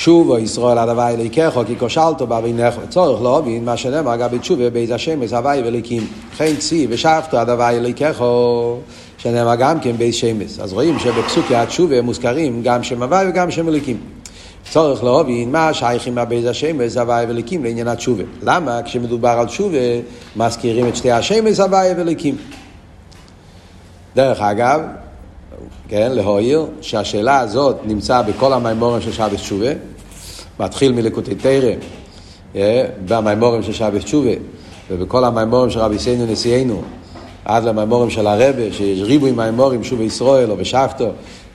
שובו ישראל עד הוואי אליקךו כי כושלתו באבינךו. צורך להבין מה שנאמר אגב בתשובה בית השם את הוואי ואליקים. חן צי ושבתו עד הוואי אליקךו שנאמר גם כן בית שמש. אז רואים שבפסוקי התשובה מוזכרים גם שם הוואי וגם שם אליקים. צורך להבין מה שייכים מהבית השמש, הוואי וליקים לעניין התשובה. למה כשמדובר על תשובה מזכירים את שתי השמש, הוואי וליקים. דרך אגב, כן, להועיר שהשאלה הזאת נמצאה בכל המימורים של שבת תשובה, מתחיל מלקוטי תרם, אה, במימורים של שבת תשובה, ובכל המימורים של רבי סיינו נשיאנו, עד למימורים של הרבה, שיש ריבוי מימורים, שובה ישראל או בשבתו,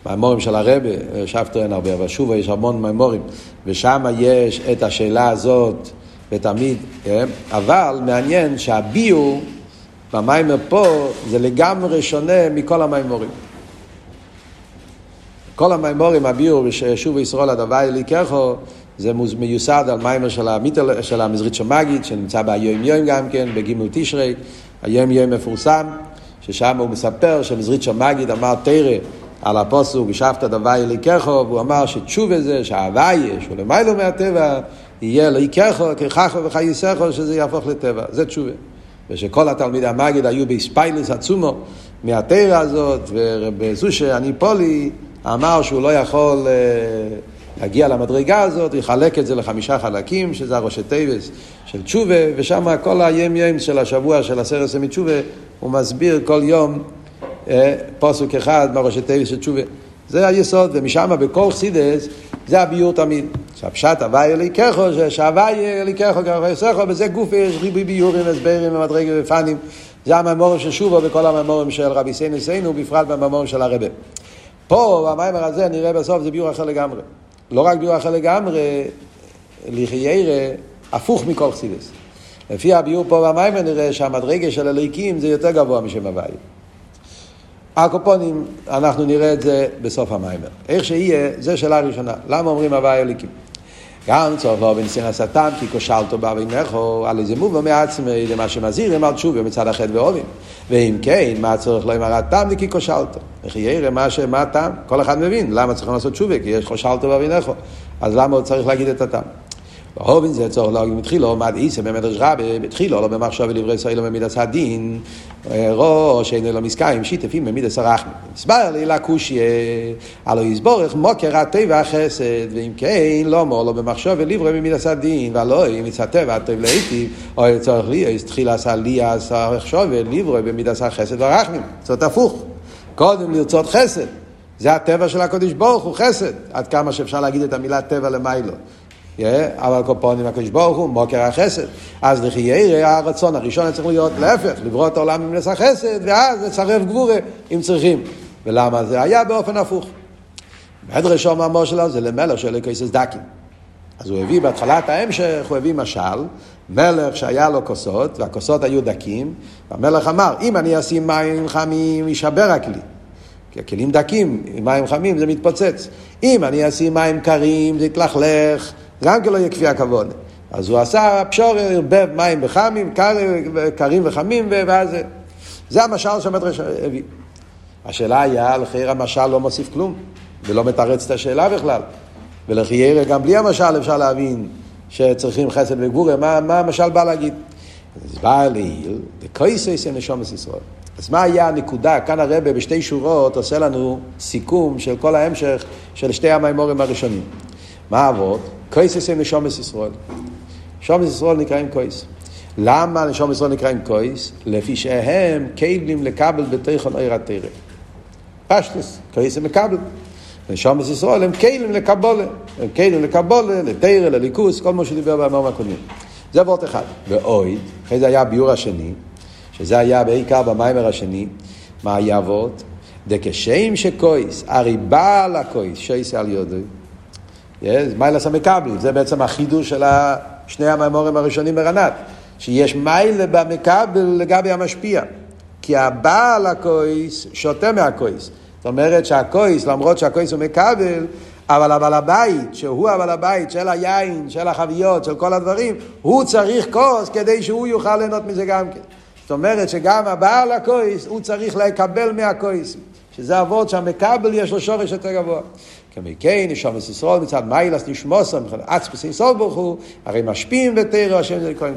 מימורים של הרבה, שבתו אין הרבה, אבל שובה יש המון מימורים, ושם יש את השאלה הזאת, ותמיד, אה, אבל מעניין שהביור במיימר פה זה לגמרי שונה מכל המימורים. כל המימורים, הביאו ושוב ישראל הדבר אליקחו, זה מיוסד על מיימר של, המיטל, של המזרית שמגיד, שנמצא ביום יום גם כן, בגימל תשרי, היום יום מפורסם, ששם הוא מספר שמזרית שמגיד אמר תרא על הפוסוק, ושבת הדבר אליקחו, והוא אמר שתשובה זה, שההוויה, שהוא למיילו מהטבע, יהיה אליקחו, ככחו וחייסכו, שזה יהפוך לטבע, זה תשובה. ושכל התלמידי המגיד היו באספיילוס עצומו מהתרא הזאת, ורבי זושה הניפולי אמר שהוא לא יכול אה, להגיע למדרגה הזאת, הוא יחלק את זה לחמישה חלקים, שזה הראשי טייבס של תשובה, ושם כל הים ים של השבוע של עשרת סמי תשובה, הוא מסביר כל יום אה, פוסק אחד מהראשי טייבס של תשובה. זה היסוד, ומשם בכל חסידס זה הביור תמיד. שהפשט הוואי אליקחו, שהוואי אליקחו יסכו, בזה גוף יש ריבוי ביורים, הסברים ומדרגים ופנים. זה הממורים של שובו וכל הממורים של רבי סיינו סיינו, בפרט בממורים של הרבה. פה, במיימר הזה, נראה בסוף, זה ביור אחר לגמרי. לא רק ביור אחר לגמרי, לחיירה, הפוך מכל חסידס. לפי הביור פה במיימר נראה שהמדרגה של הליקים זה יותר גבוה משם הוואי. הקופונים, אנחנו נראה את זה בסוף המיימר. איך שיהיה, זו שאלה ראשונה. למה אומרים הוואי הליקים? גם צורך לא בניסיון השטן, כי כושלתו בא בעמךו, על איזה מובו מעצמי, למה שמזהירים על תשובה מצד החטא ואובים. ואם כן, מה הצורך לא אמר הטעם וכי כושלתו. איך יראה מה, מה הטעם? כל אחד מבין למה צריכים לעשות תשובה, כי יש כושלתו בעמךו. אז למה הוא צריך להגיד את הטעם? והובין זה צורך להגיד מתחילו, מד איסה במדרש רבה, בתחילו, לא במחשב ולברי ישראל במידס הדין, ראש שאינו לו מסקיים, שיתפים במידס הרחמי. הסבר לי לקושיה, הלא יסבורך מוקר הטבע החסד, ואם כן, לא מור לו במחשב ולברי במידס הדין, והלא אם יצא טבע הטוב להיטיב, או צורך לי, תחילה עשה לי עשה עכשיו ולברי במידס החסד והרחמים. זאת הפוך. קודם לרצות חסד. זה הטבע של הקודש ברוך הוא חסד, עד כמה שאפשר להגיד את המילה טבע למיילו. אבל קופונים הקדוש ברוך הוא מוקר החסד. אז לכי ירא הרצון הראשון צריך להיות להפך, לברוא את העולם עם נס החסד, ואז לצרף גבורה אם צריכים. ולמה זה היה באופן הפוך. מדרש המאמר שלו זה למלך של כסס דקים. אז הוא הביא בהתחלת ההמשך, הוא הביא משל, מלך שהיה לו כוסות, והכוסות היו דקים, והמלך אמר, אם אני אשים מים חמים, יישבר הכלי. כי הכלים דקים, מים חמים זה מתפוצץ. אם אני אשים מים קרים, זה יתלכלך. גם כן לא יהיה כפי הכבוד. אז הוא עשה פשור, ערבב מים וחמים, קר, קרים וחמים, ואז זה. המשל שהמדרש הביא. השאלה היה, לחייר המשל לא מוסיף כלום, ולא מתרץ את השאלה בכלל. ולחייר גם בלי המשל אפשר להבין שצריכים חסד וגבורה, מה, מה המשל בא להגיד? אז בא להיל, דקויסס נשומת ישראל. אז מה היה הנקודה? כאן הרבה בשתי שורות עושה לנו סיכום של כל ההמשך של שתי המימורים הראשונים. מה אבות? קויס הם נשומס ישראל. נשומס ישראל נקראים קויס. למה נשומס ישראל נקראים קויס? לפי שהם כלים לקבל בתיכון עיר התרא. פשטוס, קויס הם מקבל. נשומס ישראל הם כלים לקבולה. הם כלים לקבולה, לתרא, לליכוס, כל מה שדיבר במאמר הקודמים. זה וורט אחד. ואויד, אחרי זה היה הביור השני, שזה היה בעיקר במיימר השני, מה היה וורט? דקשם שקויס, הרי בעל הקויס, שייס על יודוי. מעלס המקבלים, זה בעצם החידוש של שני המאמרים הראשונים ברנ״ט, שיש מעלה במקבל לגבי המשפיע. כי הבעל הכוס שותה מהכוס. זאת אומרת שהכוס, למרות שהכוס הוא מקבל, אבל הבעל הבית, שהוא הבעל הבית של היין, של החביות, של כל הדברים, הוא צריך כוס כדי שהוא יוכל ליהנות מזה גם כן. זאת אומרת שגם הבעל הכוס, הוא צריך לקבל מהכוס. שזה אבות שהמקבל יש לו שורש יותר גבוה. כמי נשום ישראל מצד מיילס נשמוסו, עצמוס ישראל ברוך הוא, הרי משפיעים ותרא השם זה כהן.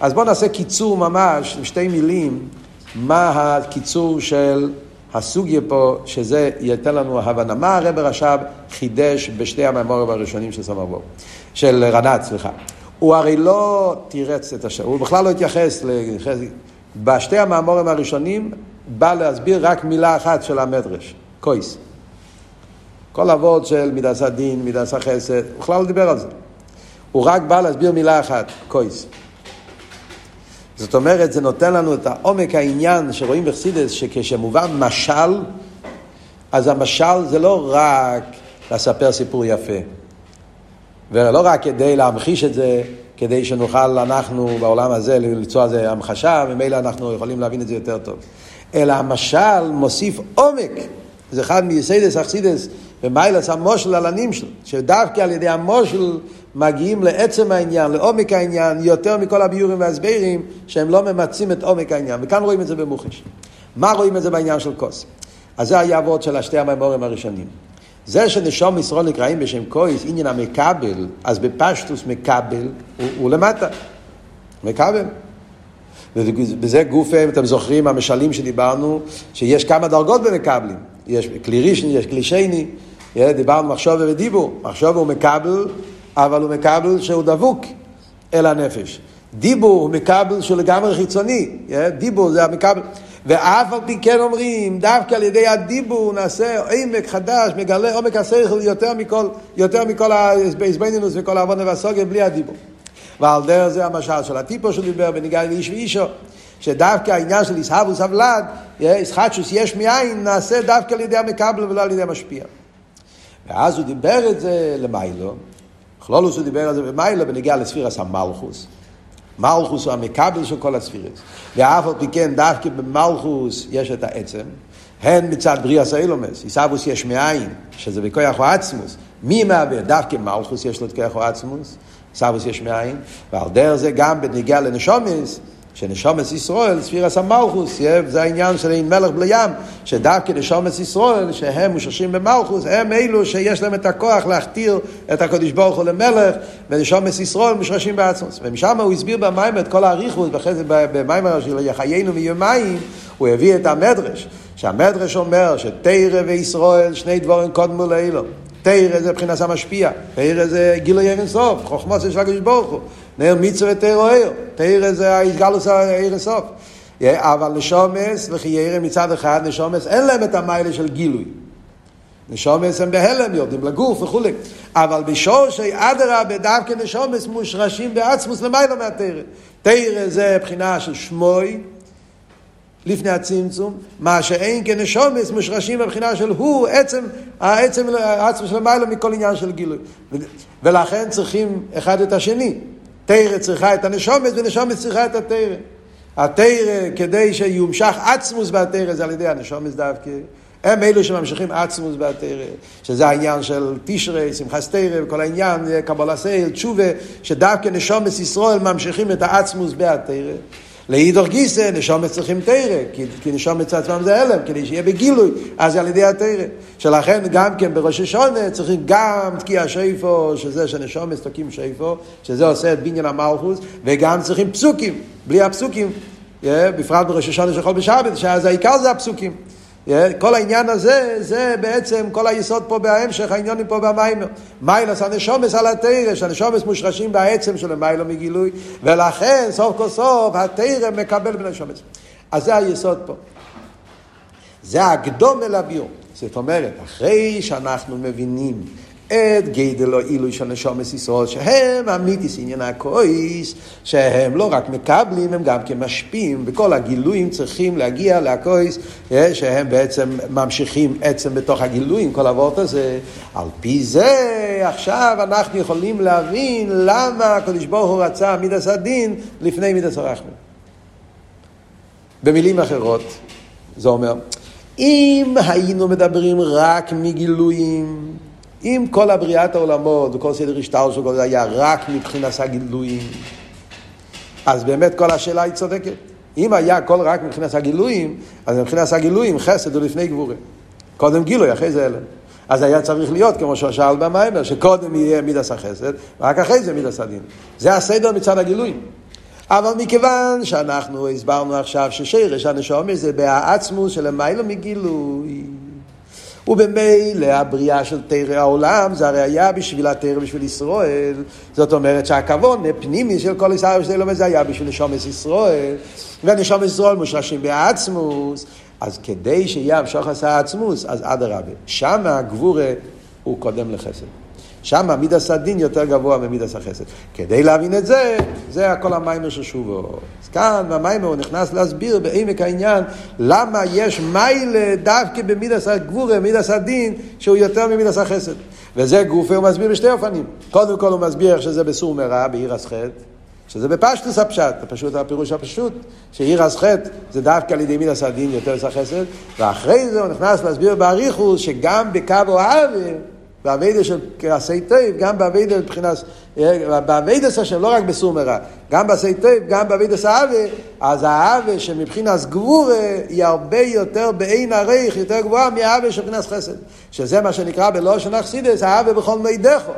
אז בואו נעשה קיצור ממש, עם שתי מילים, מה הקיצור של הסוגיה פה, שזה ייתן לנו הבנה. מה הרב רש"ב חידש בשתי המאמורים הראשונים של סמרבור, של רנת, סליחה. הוא הרי לא תירץ את השם, הוא בכלל לא התייחס, בשתי המאמורים הראשונים בא להסביר רק מילה אחת של המדרש, קויס. כל אבות של מידס הדין, מידס החסד, הוא בכלל לא דיבר על זה. הוא רק בא להסביר מילה אחת, קויס. זאת אומרת, זה נותן לנו את העומק העניין שרואים בחסידס, שכשמובן משל, אז המשל זה לא רק לספר סיפור יפה. ולא רק כדי להמחיש את זה, כדי שנוכל אנחנו בעולם הזה ליצור על זה המחשה, וממילא אנחנו יכולים להבין את זה יותר טוב. אלא המשל מוסיף עומק. זה אחד מייסיידס אכסידס ומיילס המושל על הנמשל, שדווקא על ידי המושל מגיעים לעצם העניין, לעומק העניין, יותר מכל הביורים וההסברים, שהם לא ממצים את עומק העניין. וכאן רואים את זה במוחש. מה רואים את זה בעניין של כוס? אז זה היה עבוד של השתי המאמורים הראשונים. זה שנשום ישראל נקראים בשם קויס, עניין המקבל, אז בפשטוס מקבל, הוא, הוא למטה. מקבל. וזה גוף, אם אתם זוכרים, המשלים שדיברנו, שיש כמה דרגות במקבלים. יש כלי ראשון, יש כלי שני, דיברנו מחשוב ודיבור. מחשוב הוא מקבל, אבל הוא מקבל שהוא דבוק אל הנפש. דיבור הוא מקבל שהוא לגמרי חיצוני. דיבור זה המקבל. ואף על פי כן אומרים, דווקא על ידי הדיבור נעשה עמק חדש, מגלה עומק השכל יותר מכל, יותר מכל ההסבנינוס וכל העוונה והסוגיה בלי הדיבור. ועל דרך זה המשל של הטיפו שהוא דיבר בניגע לאיש ואישו, שדווקא העניין של ישהבוס הבלד, ישחטשוס יש מאין, נעשה דווקא על ידי המקבל ולא על ידי המשפיע. ואז הוא דיבר את זה למיילו, כלולוס הוא דיבר על זה במיילו בניגע לספירס המלכוס. מלכוס הוא המקבל של כל הספירס. ואף על פי כן, דווקא במלכוס יש את העצם, הן מצד בריאס האילומס, עיסאוווס יש מאין, שזה בכוח או עצמוס. מי מאבד? דווקא מלכוס יש לו את כוח או עצמוס, עיסאוווס יש מאין, ועל דרך זה גם בניגע לנשומס, שנשומס ישראל, ספירס המלכוס, זה העניין של אין מלך בלי ים, שדווקא נשומס ישראל, שהם מוששים במלכוס, הם אלו שיש להם את הכוח להכתיר את הקדוש ברוך הוא למלך, ונשומס ישראל מושרשים בעצמוס. ומשם הוא הסביר במים את כל האריכות, במים של יחיינו מיומיים, הוא הביא את המדרש, שהמדרש אומר שתרא וישראל, שני דבורים קודמו לאילו. תרא זה מבחינת המשפיע, תרא זה גילוי אין סוף, חוכמות של הקדוש ברוך הוא. נר מצווה תרא עיר, תרא זה ההתגלוס העיר סוף. אבל נשומס וכי ירא מצד אחד, נשומס אין להם את המיילה של גילוי. נשומס הם בהלם, יורדים לגוף וכולי. אבל בשורשי אדרבה דווקא נשומס מושרשים בעצמוס למעלה מהתרא. תרא זה בחינה של שמוי, לפני הצמצום, מה שאין כנשומס מושרשים בבחינה של הוא, עצם, העצם, העצם של המעלה מכל עניין של גילוי. ולכן צריכים אחד את השני. תרא צריכה את הנשומס ונשומס צריכה את התרא. התרא, כדי שיומשך עצמוס בתרא, זה על ידי הנשומס דווקא. הם אלו שממשיכים עצמוס בתרא, שזה העניין של תשרי, שמחס תרא, וכל העניין, קבלה סייל, תשובה, שדווקא נשומס ישראל ממשיכים את העצמוס בתרא. לאידור גיסא, נשומת צריכים תרא, כי, כי נשומת עצמם זה הלם, כדי שיהיה בגילוי, אז זה על ידי התרא. שלכן גם כן בראש השונה צריכים גם תקיע שיפו, שזה שנשומת תוקים שיפו, שזה עושה את בניין המלכוס, וגם צריכים פסוקים, בלי הפסוקים, בפרט בראש השונה של חול בשבת, שאז העיקר זה הפסוקים. כל העניין הזה, זה בעצם כל היסוד פה בהמשך, העניונים פה במיימר. מיילס הנשומס על התרא, שהנשומס מושרשים בעצם של מיילו מגילוי, ולכן סוף כל סוף התרא מקבל בנשומס. אז זה היסוד פה. זה הקדום אל הביור. זאת אומרת, אחרי שאנחנו מבינים את גדל או עילוי של נשומת ישראל, שהם אמיתיס עניין הכויס, שהם לא רק מקבלים, הם גם כן משפיעים, וכל הגילויים צריכים להגיע לכויס, אה, שהם בעצם ממשיכים עצם בתוך הגילויים, כל הוורט הזה. על פי זה, עכשיו אנחנו יכולים להבין למה הקדוש ברוך הוא רצה מידס הדין לפני מידס הרחמים. במילים אחרות, זה אומר, אם היינו מדברים רק מגילויים, אם כל הבריאת העולמות וכל סדר השטר שלו זה היה רק מבחינת הגילויים, אז באמת כל השאלה היא צודקת. אם היה הכל רק מבחינת הגילויים, אז מבחינת הגילויים חסד הוא לפני גבורים. קודם גילוי, אחרי זה הלם. אז היה צריך להיות, כמו ששאל במיימר, שקודם יהיה מידס החסד, ורק אחרי זה מידס הדין. זה הסדר מצד הגילוי. אבל מכיוון שאנחנו הסברנו עכשיו ששרש הנשומר זה בעצמוס של המיילו מגילוי. ובמילא הבריאה של תרא העולם זה הרי היה בשביל התרא בשביל ישראל. זאת אומרת שהכבוד פנימי של כל ישראל שזה לא זה היה בשביל נשומת ישראל. ונשומת ישראל מושרשים בעצמוס. אז כדי שיהיה המשוך עשה עצמוס, אז אדרבה. שם הגבורה הוא קודם לחסד. שם מידס הדין יותר גבוה ממידס החסד. כדי להבין את זה, זה הכל המיימר של שובו. אז כאן במיימר הוא נכנס להסביר בעמק העניין למה יש מיילה דווקא במידס הגבורה, מידס הדין, שהוא יותר ממידס החסד. וזה גופה הוא מסביר בשתי אופנים. קודם כל הוא מסביר איך שזה בסור מרע, בעיר הסחט. שזה בפשטוס הפשט, פשוט הפירוש הפשוט, שעיר הסחט זה דווקא על ידי מידס הדין יותר החסד, ואחרי זה הוא נכנס להסביר באריכוס שגם בקו האוויר באביידה של עשי טייב, גם באביידה מבחינת, באביידה השם, לא רק בסור מרע, גם בעשי טייב, גם באביידה סאווה, אז האווה שמבחינת גבורה היא הרבה יותר בעין הריך, יותר גבוהה מהאווה של מבחינת חסד, שזה מה שנקרא בלושן אכסידס, האווה בכל מידךו.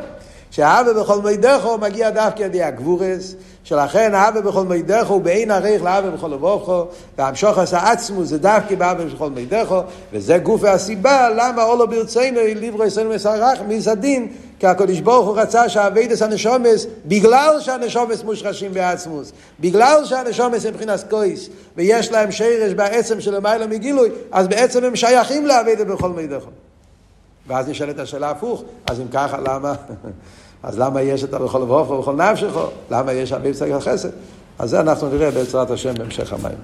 שהאווה בכל מידךו מגיע דווקא ידי הגבורס, שלכן האווה בכל מידךו הוא בעין הריך לאווה בכל לבובכו, והמשוך עשה עצמו זה דווקא באווה בכל מידךו, וזה גוף הסיבה למה אולו ברצינו ליברו יסנו מסרח מזדין, כי הקדוש ברוך הוא רצה שהאביידס הנשומס, בגלל שהנשומס מושרשים בעצמוס, בגלל שהנשומס הם מבחינת קויס, ויש להם שרש בעצם של למעלה מגילוי, אז בעצם הם שייכים לאביידס בכל מידךו. ואז נשאלת השאלה הפוך, אז אם ככה, למה? אז למה יש את הבכל ובכל ובכל נפשך? למה יש הרבה פסק החסד? אז זה אנחנו נראה בעזרת השם בהמשך המים.